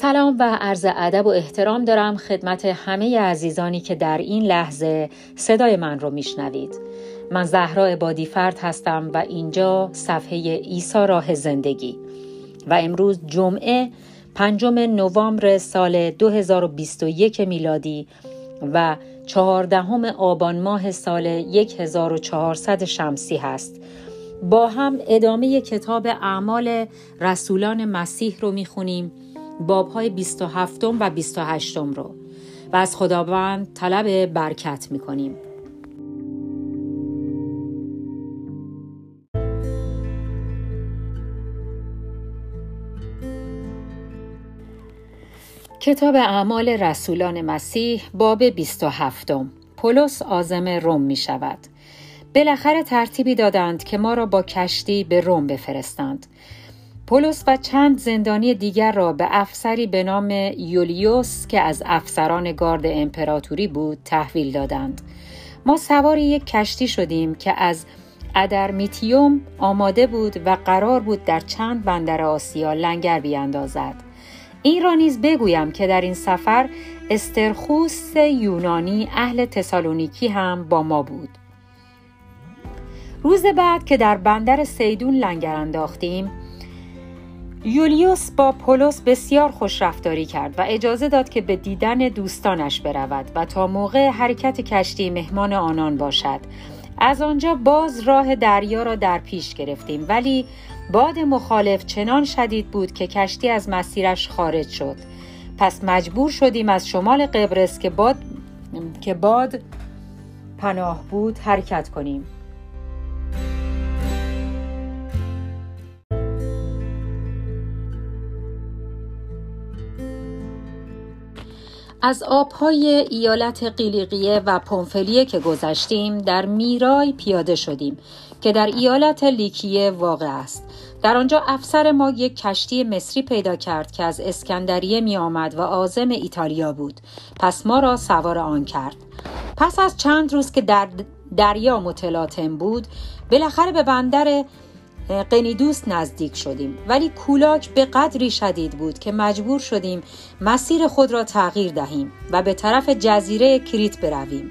سلام و عرض ادب و احترام دارم خدمت همه عزیزانی که در این لحظه صدای من رو میشنوید. من زهرا عبادی فرد هستم و اینجا صفحه ایسا راه زندگی. و امروز جمعه پنجم نوامبر سال 2021 میلادی و چهاردهم آبان ماه سال 1400 شمسی هست. با هم ادامه کتاب اعمال رسولان مسیح رو می‌خونیم. باب های 27 و 28 رو و از خداوند طلب برکت می کنیم. کتاب اعمال رسولان مسیح باب 27 پولس آزم روم می شود. بالاخره ترتیبی دادند که ما را با کشتی به روم بفرستند. پولس و چند زندانی دیگر را به افسری به نام یولیوس که از افسران گارد امپراتوری بود تحویل دادند. ما سوار یک کشتی شدیم که از ادرمیتیوم آماده بود و قرار بود در چند بندر آسیا لنگر بیاندازد. این را نیز بگویم که در این سفر استرخوس یونانی اهل تسالونیکی هم با ما بود. روز بعد که در بندر سیدون لنگر انداختیم یولیوس با پولس بسیار خوش رفتاری کرد و اجازه داد که به دیدن دوستانش برود و تا موقع حرکت کشتی مهمان آنان باشد. از آنجا باز راه دریا را در پیش گرفتیم ولی باد مخالف چنان شدید بود که کشتی از مسیرش خارج شد. پس مجبور شدیم از شمال قبرس که باد که باد پناه بود حرکت کنیم. از آبهای ایالت قیلیقیه و پنفلیه که گذشتیم در میرای پیاده شدیم که در ایالت لیکیه واقع است. در آنجا افسر ما یک کشتی مصری پیدا کرد که از اسکندریه می آمد و آزم ایتالیا بود. پس ما را سوار آن کرد. پس از چند روز که در دریا متلاطم بود بالاخره به بندر قنیدوس نزدیک شدیم. ولی کولاک به قدری شدید بود که مجبور شدیم مسیر خود را تغییر دهیم و به طرف جزیره کریت برویم.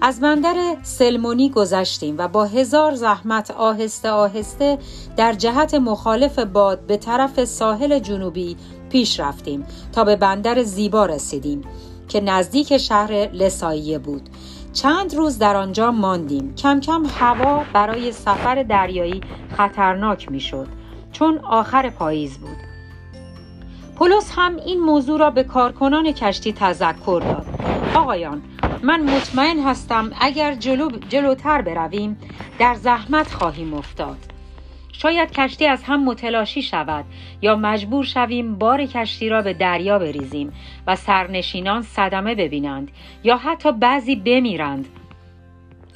از بندر سلمونی گذشتیم و با هزار زحمت آهسته آهسته در جهت مخالف باد به طرف ساحل جنوبی پیش رفتیم تا به بندر زیبا رسیدیم که نزدیک شهر لساییه بود. چند روز در آنجا ماندیم. کم کم هوا برای سفر دریایی خطرناک می‌شد چون آخر پاییز بود. پولس هم این موضوع را به کارکنان کشتی تذکر داد. آقایان من مطمئن هستم اگر جلو جلوتر برویم در زحمت خواهیم افتاد. شاید کشتی از هم متلاشی شود یا مجبور شویم بار کشتی را به دریا بریزیم و سرنشینان صدمه ببینند یا حتی بعضی بمیرند.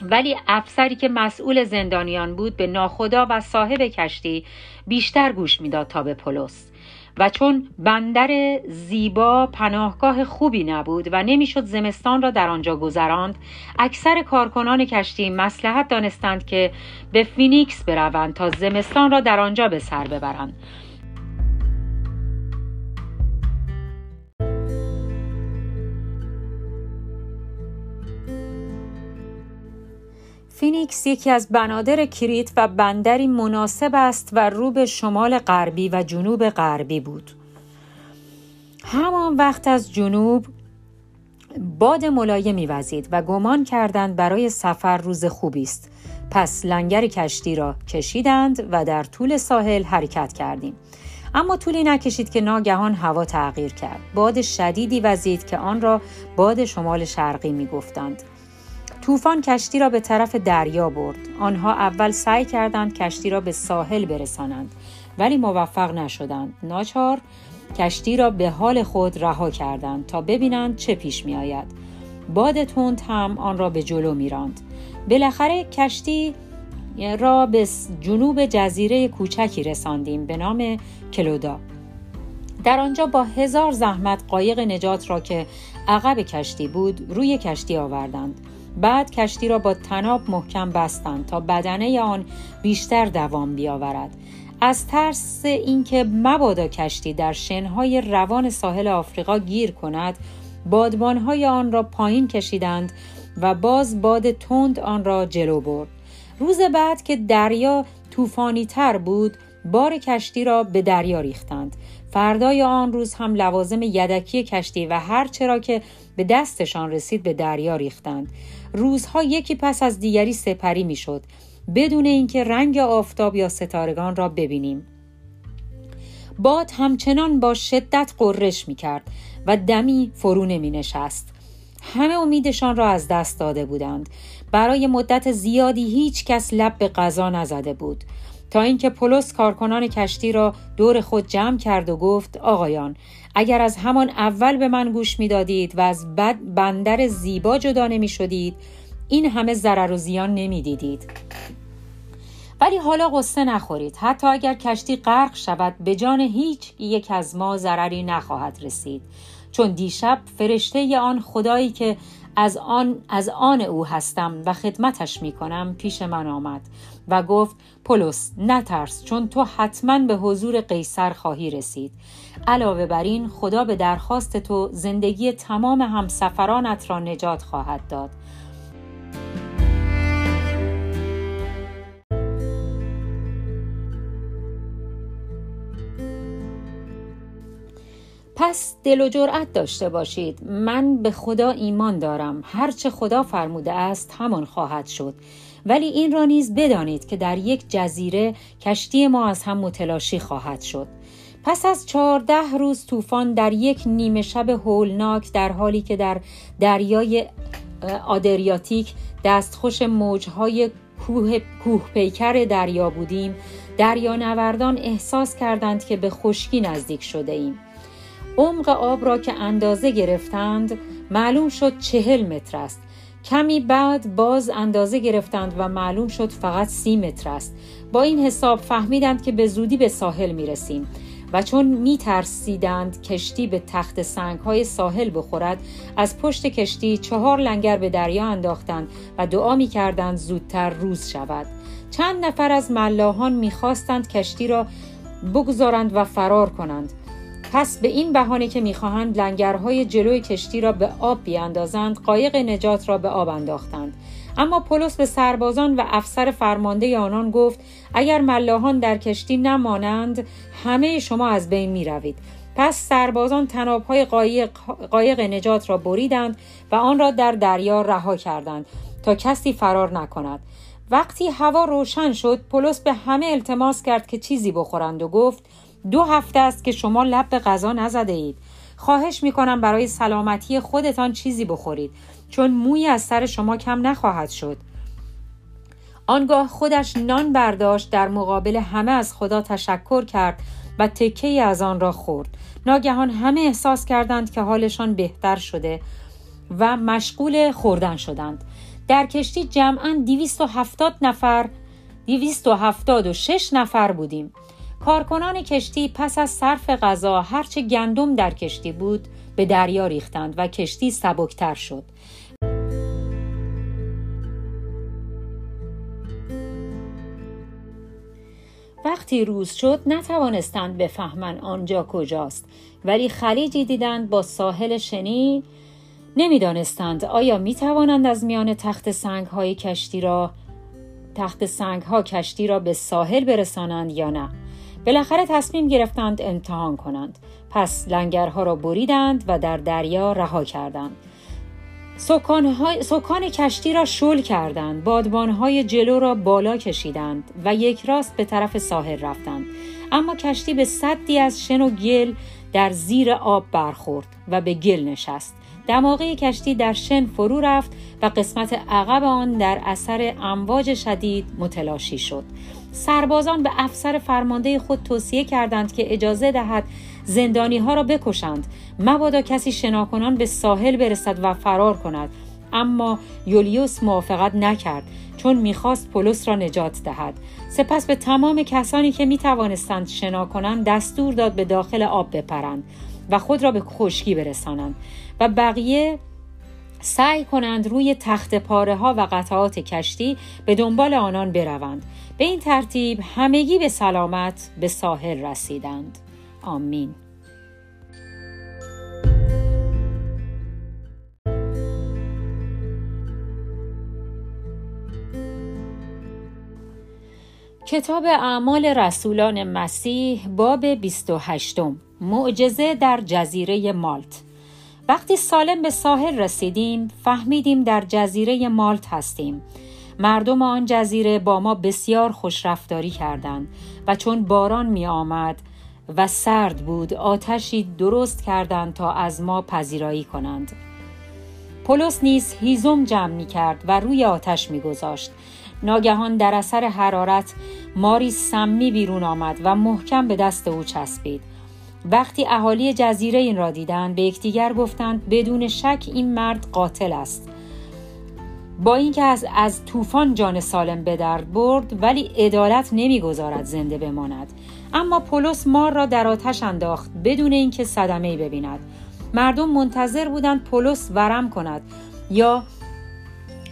ولی افسری که مسئول زندانیان بود به ناخدا و صاحب کشتی بیشتر گوش می‌داد تا به پولس و چون بندر زیبا پناهگاه خوبی نبود و نمی‌شد زمستان را در آنجا گذراند اکثر کارکنان کشتی مسلحت دانستند که به فینیکس بروند تا زمستان را در آنجا به سر ببرند. فینیکس یکی از بنادر کریت و بندری مناسب است و رو به شمال غربی و جنوب غربی بود. همان وقت از جنوب باد ملایمی وزید و گمان کردند برای سفر روز خوبی است. پس لنگر کشتی را کشیدند و در طول ساحل حرکت کردیم. اما طولی نکشید که ناگهان هوا تغییر کرد. باد شدیدی وزید که آن را باد شمال شرقی می گفتند طوفان کشتی را به طرف دریا برد. آنها اول سعی کردند کشتی را به ساحل برسانند ولی موفق نشدند. ناچار کشتی را به حال خود رها کردند تا ببینند چه پیش می آید. باد تند هم آن را به جلو می راند. بالاخره کشتی را به جنوب جزیره کوچکی رساندیم به نام کلودا. در آنجا با هزار زحمت قایق نجات را که عقب کشتی بود روی کشتی آوردند. بعد کشتی را با تناب محکم بستند تا بدنه آن بیشتر دوام بیاورد. از ترس اینکه مبادا کشتی در شنهای روان ساحل آفریقا گیر کند بادبانهای آن را پایین کشیدند و باز باد تند آن را جلو برد. روز بعد که دریا طوفانی تر بود بار کشتی را به دریا ریختند. فردای آن روز هم لوازم یدکی کشتی و هر چرا که به دستشان رسید به دریا ریختند روزها یکی پس از دیگری سپری می‌شد بدون اینکه رنگ آفتاب یا ستارگان را ببینیم باد همچنان با شدت قررش می کرد و دمی فرو نمی نشست. همه امیدشان را از دست داده بودند. برای مدت زیادی هیچ کس لب به غذا نزده بود. تا اینکه پولس کارکنان کشتی را دور خود جمع کرد و گفت آقایان اگر از همان اول به من گوش می‌دادید و از بد بندر زیبا جدا نمی شدید این همه ضرر و زیان نمی دیدید. ولی حالا قصه نخورید. حتی اگر کشتی غرق شود به جان هیچ یک از ما ضرری نخواهد رسید. چون دیشب فرشته آن خدایی که از آن از آن او هستم و خدمتش می کنم پیش من آمد. و گفت پولس نترس چون تو حتما به حضور قیصر خواهی رسید. علاوه بر این خدا به درخواست تو زندگی تمام همسفرانت را نجات خواهد داد. پس دل و جرأت داشته باشید. من به خدا ایمان دارم. هرچه خدا فرموده است همان خواهد شد. ولی این را نیز بدانید که در یک جزیره کشتی ما از هم متلاشی خواهد شد. پس از چهارده روز طوفان در یک نیمه شب هولناک در حالی که در دریای آدریاتیک دستخوش موجهای کوه, کوه پیکر دریا بودیم دریانوردان احساس کردند که به خشکی نزدیک شده ایم. عمق آب را که اندازه گرفتند معلوم شد چهل متر است. کمی بعد باز اندازه گرفتند و معلوم شد فقط سی متر است. با این حساب فهمیدند که به زودی به ساحل می رسیم و چون می ترسیدند کشتی به تخت سنگ های ساحل بخورد از پشت کشتی چهار لنگر به دریا انداختند و دعا می کردند زودتر روز شود. چند نفر از ملاحان می‌خواستند کشتی را بگذارند و فرار کنند. پس به این بهانه که می‌خواهند لنگرهای جلوی کشتی را به آب بیاندازند قایق نجات را به آب انداختند اما پولس به سربازان و افسر فرمانده آنان گفت اگر ملاحان در کشتی نمانند همه شما از بین می روید. پس سربازان تنابهای قایق, قایق نجات را بریدند و آن را در دریا رها کردند تا کسی فرار نکند وقتی هوا روشن شد پولس به همه التماس کرد که چیزی بخورند و گفت دو هفته است که شما لب به غذا نزده اید. خواهش می کنم برای سلامتی خودتان چیزی بخورید چون موی از سر شما کم نخواهد شد. آنگاه خودش نان برداشت در مقابل همه از خدا تشکر کرد و تکه از آن را خورد. ناگهان همه احساس کردند که حالشان بهتر شده و مشغول خوردن شدند. در کشتی جمعا 270 نفر 276 نفر بودیم. کارکنان کشتی پس از صرف غذا هرچه گندم در کشتی بود به دریا ریختند و کشتی سبکتر شد. وقتی روز شد نتوانستند بفهمند آنجا کجاست. ولی خلیجی دیدند با ساحل شنی نمی‌دانستند آیا می توانند از میان تخت سنگ های کشتی را تخت سنگ ها کشتی را به ساحل برسانند یا نه. بالاخره تصمیم گرفتند امتحان کنند. پس لنگرها را بریدند و در دریا رها کردند. سکان کشتی را شل کردند. بادبانهای جلو را بالا کشیدند و یک راست به طرف ساحل رفتند. اما کشتی به صدی از شن و گل در زیر آب برخورد و به گل نشست. دماغه کشتی در شن فرو رفت و قسمت عقب آن در اثر امواج شدید متلاشی شد. سربازان به افسر فرمانده خود توصیه کردند که اجازه دهد زندانی ها را بکشند. مبادا کسی شناکنان به ساحل برسد و فرار کند. اما یولیوس موافقت نکرد چون می‌خواست پولس را نجات دهد. سپس به تمام کسانی که می‌توانستند شنا کنند دستور داد به داخل آب بپرند و خود را به خشکی برسانند و بقیه سعی کنند روی تخت پاره ها و قطعات کشتی به دنبال آنان بروند. به این ترتیب همگی به سلامت به ساحل رسیدند. آمین. کتاب اعمال رسولان مسیح باب 28 معجزه در جزیره مالت. وقتی سالم به ساحل رسیدیم فهمیدیم در جزیره مالت هستیم. مردم آن جزیره با ما بسیار خوشرفتاری کردند و چون باران می آمد و سرد بود آتشی درست کردند تا از ما پذیرایی کنند. پولس نیز هیزم جمع می کرد و روی آتش می گذاشت. ناگهان در اثر حرارت ماری سمی بیرون آمد و محکم به دست او چسبید. وقتی اهالی جزیره این را دیدند به یکدیگر گفتند بدون شک این مرد قاتل است. با اینکه از از طوفان جان سالم به درد برد ولی عدالت نمی‌گذارد زنده بماند. اما پولس مار را در آتش انداخت بدون اینکه صدمه ببیند. مردم منتظر بودند پولس ورم کند یا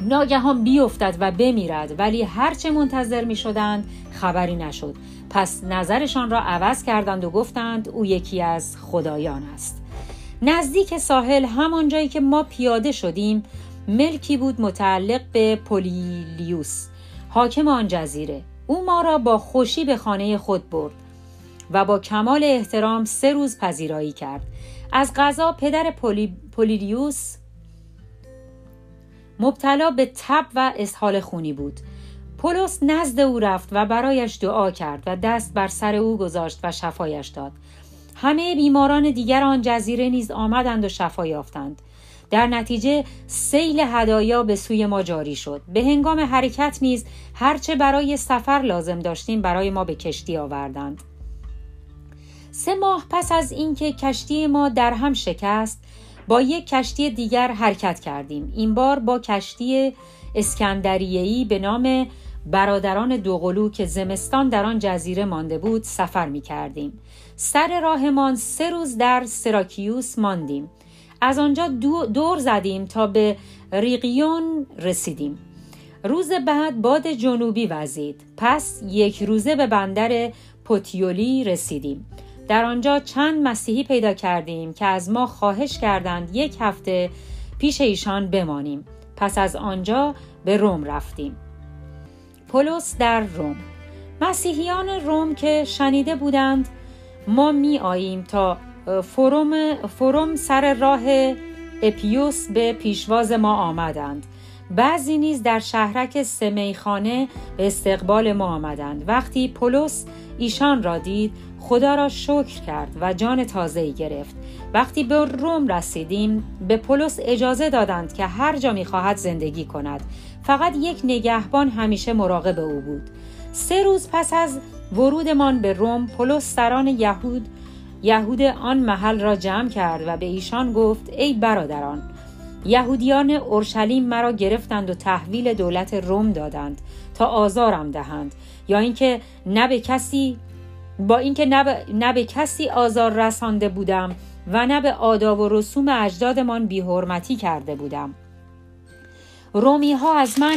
ناگهان بیفتد و بمیرد ولی هرچه منتظر می شدند خبری نشد. پس نظرشان را عوض کردند و گفتند او یکی از خدایان است. نزدیک ساحل همان جایی که ما پیاده شدیم ملکی بود متعلق به پولیلیوس حاکم آن جزیره. او ما را با خوشی به خانه خود برد و با کمال احترام سه روز پذیرایی کرد. از غذا پدر پولی... پولیلیوس مبتلا به تب و اسهال خونی بود. پولس نزد او رفت و برایش دعا کرد و دست بر سر او گذاشت و شفایش داد. همه بیماران دیگر آن جزیره نیز آمدند و شفا یافتند. در نتیجه سیل هدایا به سوی ما جاری شد. به هنگام حرکت نیز هرچه برای سفر لازم داشتیم برای ما به کشتی آوردند. سه ماه پس از اینکه کشتی ما در هم شکست با یک کشتی دیگر حرکت کردیم. این بار با کشتی اسکندریه‌ای به نام برادران دوقلو که زمستان در آن جزیره مانده بود سفر می کردیم. سر راهمان سه روز در سراکیوس ماندیم. از آنجا دور زدیم تا به ریقیون رسیدیم. روز بعد باد جنوبی وزید. پس یک روزه به بندر پوتیولی رسیدیم. در آنجا چند مسیحی پیدا کردیم که از ما خواهش کردند یک هفته پیش ایشان بمانیم. پس از آنجا به روم رفتیم. پولس در روم. مسیحیان روم که شنیده بودند ما می آییم تا فروم, فروم سر راه اپیوس به پیشواز ما آمدند. بعضی نیز در شهرک سمیخانه به استقبال ما آمدند. وقتی پولس ایشان را دید خدا را شکر کرد و جان تازه‌ای گرفت. وقتی به روم رسیدیم به پولس اجازه دادند که هر جا می‌خواهد زندگی کند. فقط یک نگهبان همیشه مراقب او بود. سه روز پس از ورودمان به روم پولس سران یهود یهود آن محل را جمع کرد و به ایشان گفت ای برادران یهودیان اورشلیم مرا گرفتند و تحویل دولت روم دادند تا آزارم دهند. یا اینکه نه به کسی با اینکه نه به کسی آزار رسانده بودم و نه به آداب و رسوم اجدادمان بیحرمتی کرده بودم. رومی ها از من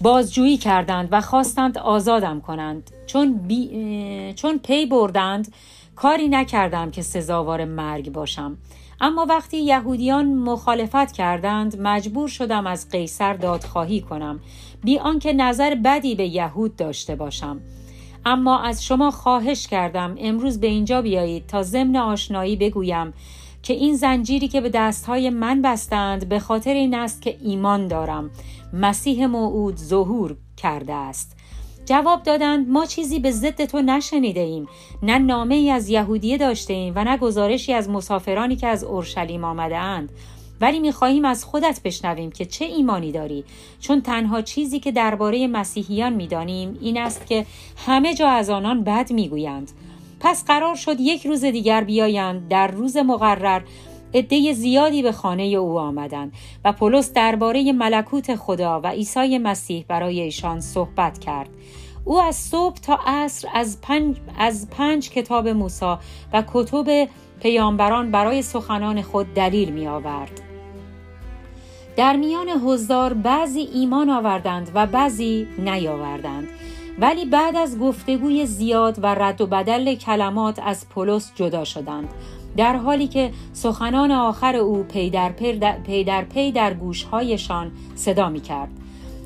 بازجویی کردند و خواستند آزادم کنند. چون, بی... چون پی بردند کاری نکردم که سزاوار مرگ باشم. اما وقتی یهودیان مخالفت کردند مجبور شدم از قیصر دادخواهی کنم بی آنکه نظر بدی به یهود داشته باشم. اما از شما خواهش کردم امروز به اینجا بیایید تا ضمن آشنایی بگویم که این زنجیری که به دستهای من بستند به خاطر این است که ایمان دارم. مسیح موعود ظهور کرده است. جواب دادند ما چیزی به ضد تو نشنیده ایم نه نامه ای از یهودیه داشته ایم و نه گزارشی از مسافرانی که از اورشلیم آمده اند ولی می‌خواهیم از خودت بشنویم که چه ایمانی داری. چون تنها چیزی که درباره مسیحیان می‌دانیم این است که همه جا از آنان بد می‌گویند. پس قرار شد یک روز دیگر بیایند در روز مقرر عده زیادی به خانه او آمدند و پولس درباره ملکوت خدا و عیسی مسیح برای ایشان صحبت کرد او از صبح تا عصر از پنج, از پنج کتاب موسی و کتب پیامبران برای سخنان خود دلیل می آورد. در میان حضار بعضی ایمان آوردند و بعضی نیاوردند ولی بعد از گفتگوی زیاد و رد و بدل کلمات از پولس جدا شدند در حالی که سخنان آخر او پی در پی در, پی در, پی در گوشهایشان صدا می کرد.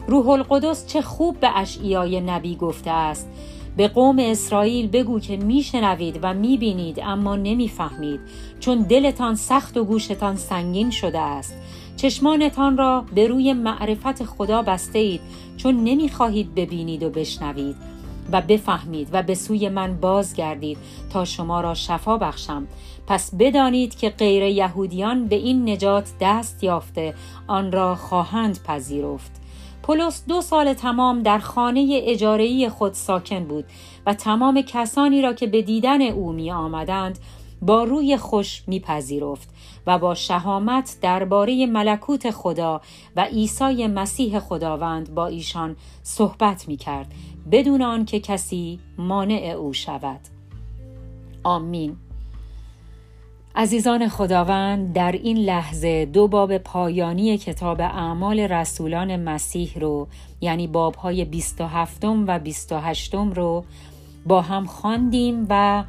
روح القدس چه خوب به اشعیای نبی گفته است به قوم اسرائیل بگو که میشنوید و می‌بینید اما نمی‌فهمید چون دلتان سخت و گوشتان سنگین شده است چشمانتان را به روی معرفت خدا بسته اید چون نمی‌خواهید ببینید و بشنوید و بفهمید و به سوی من بازگردید تا شما را شفا بخشم. پس بدانید که غیر یهودیان به این نجات دست یافته آن را خواهند پذیرفت. پولس دو سال تمام در خانه اجارهی خود ساکن بود و تمام کسانی را که به دیدن او می آمدند با روی خوش میپذیرفت. و با شهامت درباره ملکوت خدا و عیسی مسیح خداوند با ایشان صحبت می کرد بدون آنکه کسی مانع او شود. آمین. عزیزان خداوند در این لحظه دو باب پایانی کتاب اعمال رسولان مسیح رو یعنی بابهای 27 و 28 رو با هم خواندیم و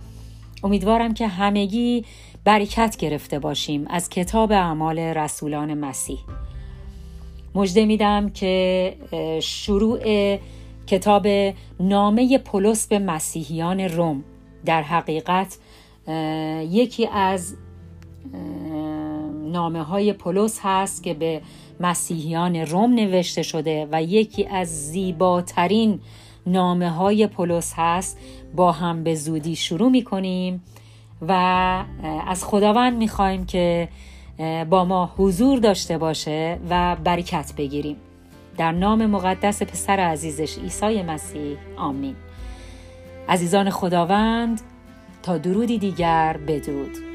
امیدوارم که همگی برکت گرفته باشیم از کتاب اعمال رسولان مسیح. مجده میدم که شروع کتاب نامه پولس به مسیحیان روم. در حقیقت یکی از نامه های پولس هست که به مسیحیان روم نوشته شده و یکی از زیباترین نامه های پولس هست. با هم به زودی شروع می کنیم و از خداوند می خواهیم که با ما حضور داشته باشه و برکت بگیریم. در نام مقدس پسر عزیزش عیسی مسیح آمین. عزیزان خداوند تا درودی دیگر بدرود.